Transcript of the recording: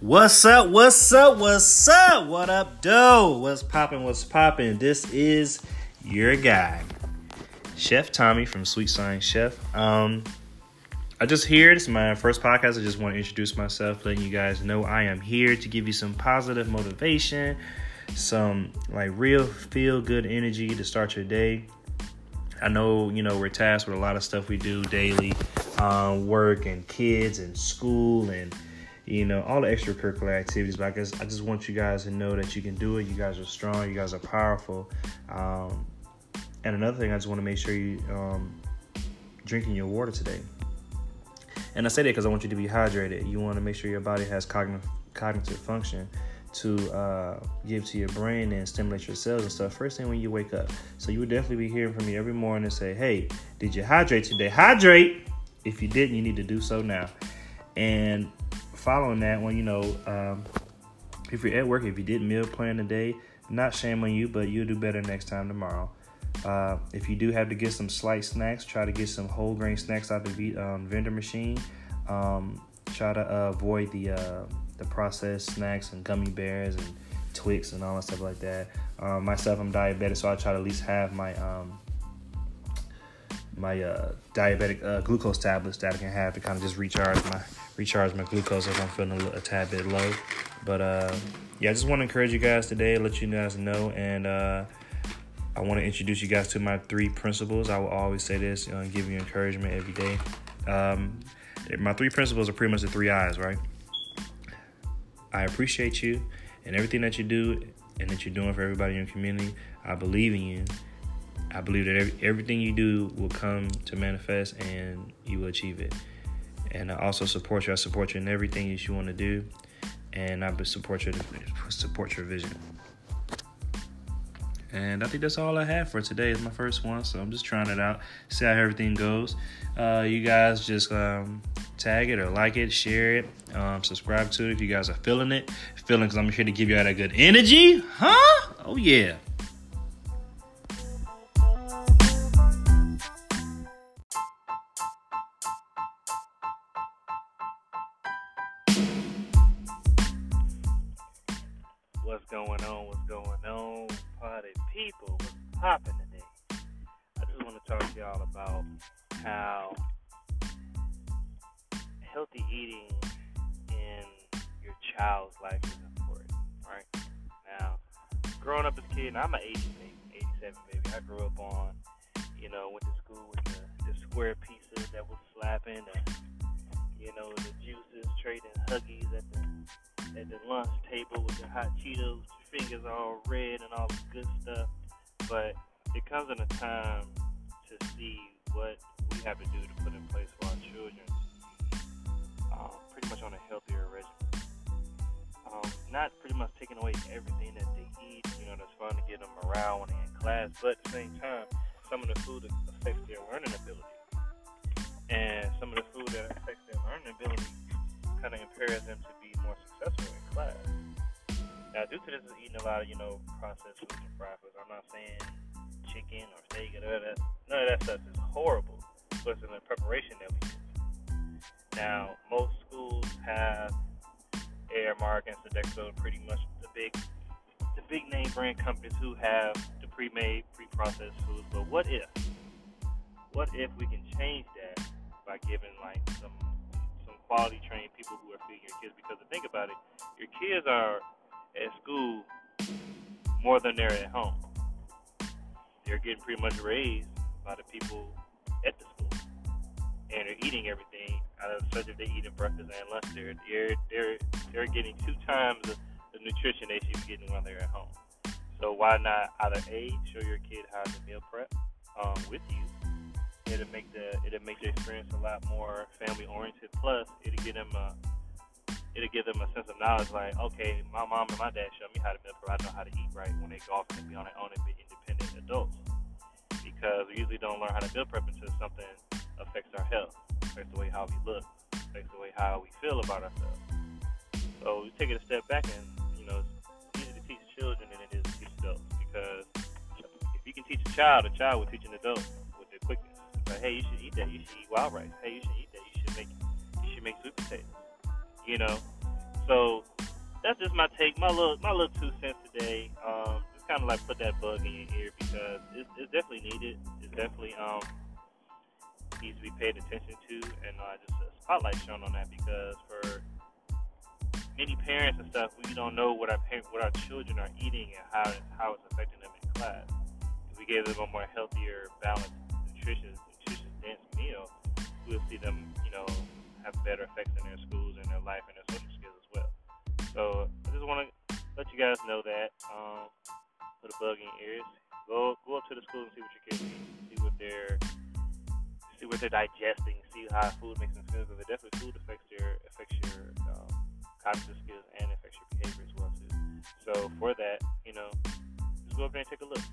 What's up? What's up? What's up? What up, doe? What's popping? What's popping? This is your guy, Chef Tommy from Sweet Science Chef. Um, I just here. This is my first podcast. I just want to introduce myself, letting you guys know I am here to give you some positive motivation, some like real feel good energy to start your day. I know you know we're tasked with a lot of stuff we do daily, um, work and kids and school and you know, all the extracurricular activities. But I guess I just want you guys to know that you can do it. You guys are strong. You guys are powerful. Um, and another thing, I just want to make sure you um, drinking your water today. And I say that because I want you to be hydrated. You want to make sure your body has cognitive cognitive function to uh, give to your brain and stimulate your cells and stuff first thing when you wake up. So you would definitely be hearing from me every morning and say, "Hey, did you hydrate today? Hydrate! If you didn't, you need to do so now." And following that one, you know, um, if you're at work, if you didn't meal plan today, not shame on you, but you'll do better next time tomorrow. Uh, if you do have to get some slight snacks, try to get some whole grain snacks out the um, vendor machine. Um, try to uh, avoid the uh, the processed snacks and gummy bears and Twix and all that stuff like that. Um, myself, I'm diabetic, so I try to at least have my um, my uh, diabetic uh, glucose tablets that I can have to kind of just recharge my recharge my glucose if I'm feeling a, a tad bit low. But uh, yeah, I just want to encourage you guys today, let you guys know, and uh, I want to introduce you guys to my three principles. I will always say this, you know, give you encouragement every day. Um, my three principles are pretty much the three eyes, right? I appreciate you and everything that you do and that you're doing for everybody in your community. I believe in you. I believe that every, everything you do will come to manifest and you will achieve it. And I also support you. I support you in everything that you want to do, and I support your support your vision. And I think that's all I have for today. It's my first one, so I'm just trying it out, see how everything goes. Uh, you guys just um, tag it or like it, share it, um, subscribe to it if you guys are feeling it. Feeling because I'm here to give you all that good energy, huh? Oh yeah. What's going on? What's going on, party people? What's popping today? I just want to talk to y'all about how healthy eating in your child's life is important. Right now, growing up as a kid, I'm an 80 baby, 87 baby. I grew up on, you know, went to school with the, the square pieces that was slapping, the, you know, the juices, trading huggies at the at the lunch table with the hot Cheetos, fingers all red and all the good stuff. But it comes in a time to see what we have to do to put in place for our children, um, pretty much on a healthier regimen. Um, not pretty much taking away everything that they eat, you know, that's fun to get them around when they're in class, but at the same time, some of the food affects their learning ability. And some of the food that affects their learning ability kind of impairs them to be more successful in class. Now, due to this, is eating a lot of you know processed foods and fried foods. I'm not saying chicken or steak or that. None of that stuff is horrible, but it's in the preparation that we use. Now, most schools have Aramark and Sodexo, pretty much the big, the big name brand companies who have the pre-made, pre-processed foods. But what if, what if we can change that by giving like some quality trained people who are feeding your kids. Because to think about it, your kids are at school more than they're at home. They're getting pretty much raised by the people at the school, and they're eating everything out of such if they're eating breakfast and lunch. They're they're they're, they're getting two times the, the nutrition they should be getting when they're at home. So why not either a show your kid how to meal prep um, with you it'll make the it'll make the experience a lot more family oriented. Plus, it'll give them a it'll give them a sense of knowledge. Like, okay, my mom and my dad showed me how to meal prep. I know how to eat right when they go off and be on their own and be independent adults. Because we usually don't learn how to meal prep until something affects our health, affects the way how we look, affects the way how we feel about ourselves. So we take it a step back and you know it's easier to teach children than it is to teach adults because if you can teach a child, a child will teach an adult hey, you should eat that. You should eat wild rice. Hey, you should eat that. You should make you should make sweet potatoes. You know. So that's just my take, my little my little two cents today. Um, just kind of like put that bug in your ear because it's, it's definitely needed. It's definitely um needs to be paid attention to, and uh, just a spotlight shown on that because for many parents and stuff, we don't know what our what our children are eating and how how it's affecting them in class. If we gave them a more healthier, balanced, nutritious, we'll see them, you know, have better effects in their schools and their life and their social skills as well. So I just want to let you guys know that. Um, put a bug in your ears. Go go up to the school and see what your kids eat. See what they're see what they're digesting. See how food makes them feel. Because definitely food affects your affects your um, cognitive skills and affects your behavior as well too. So for that, you know, just go up there and take a look.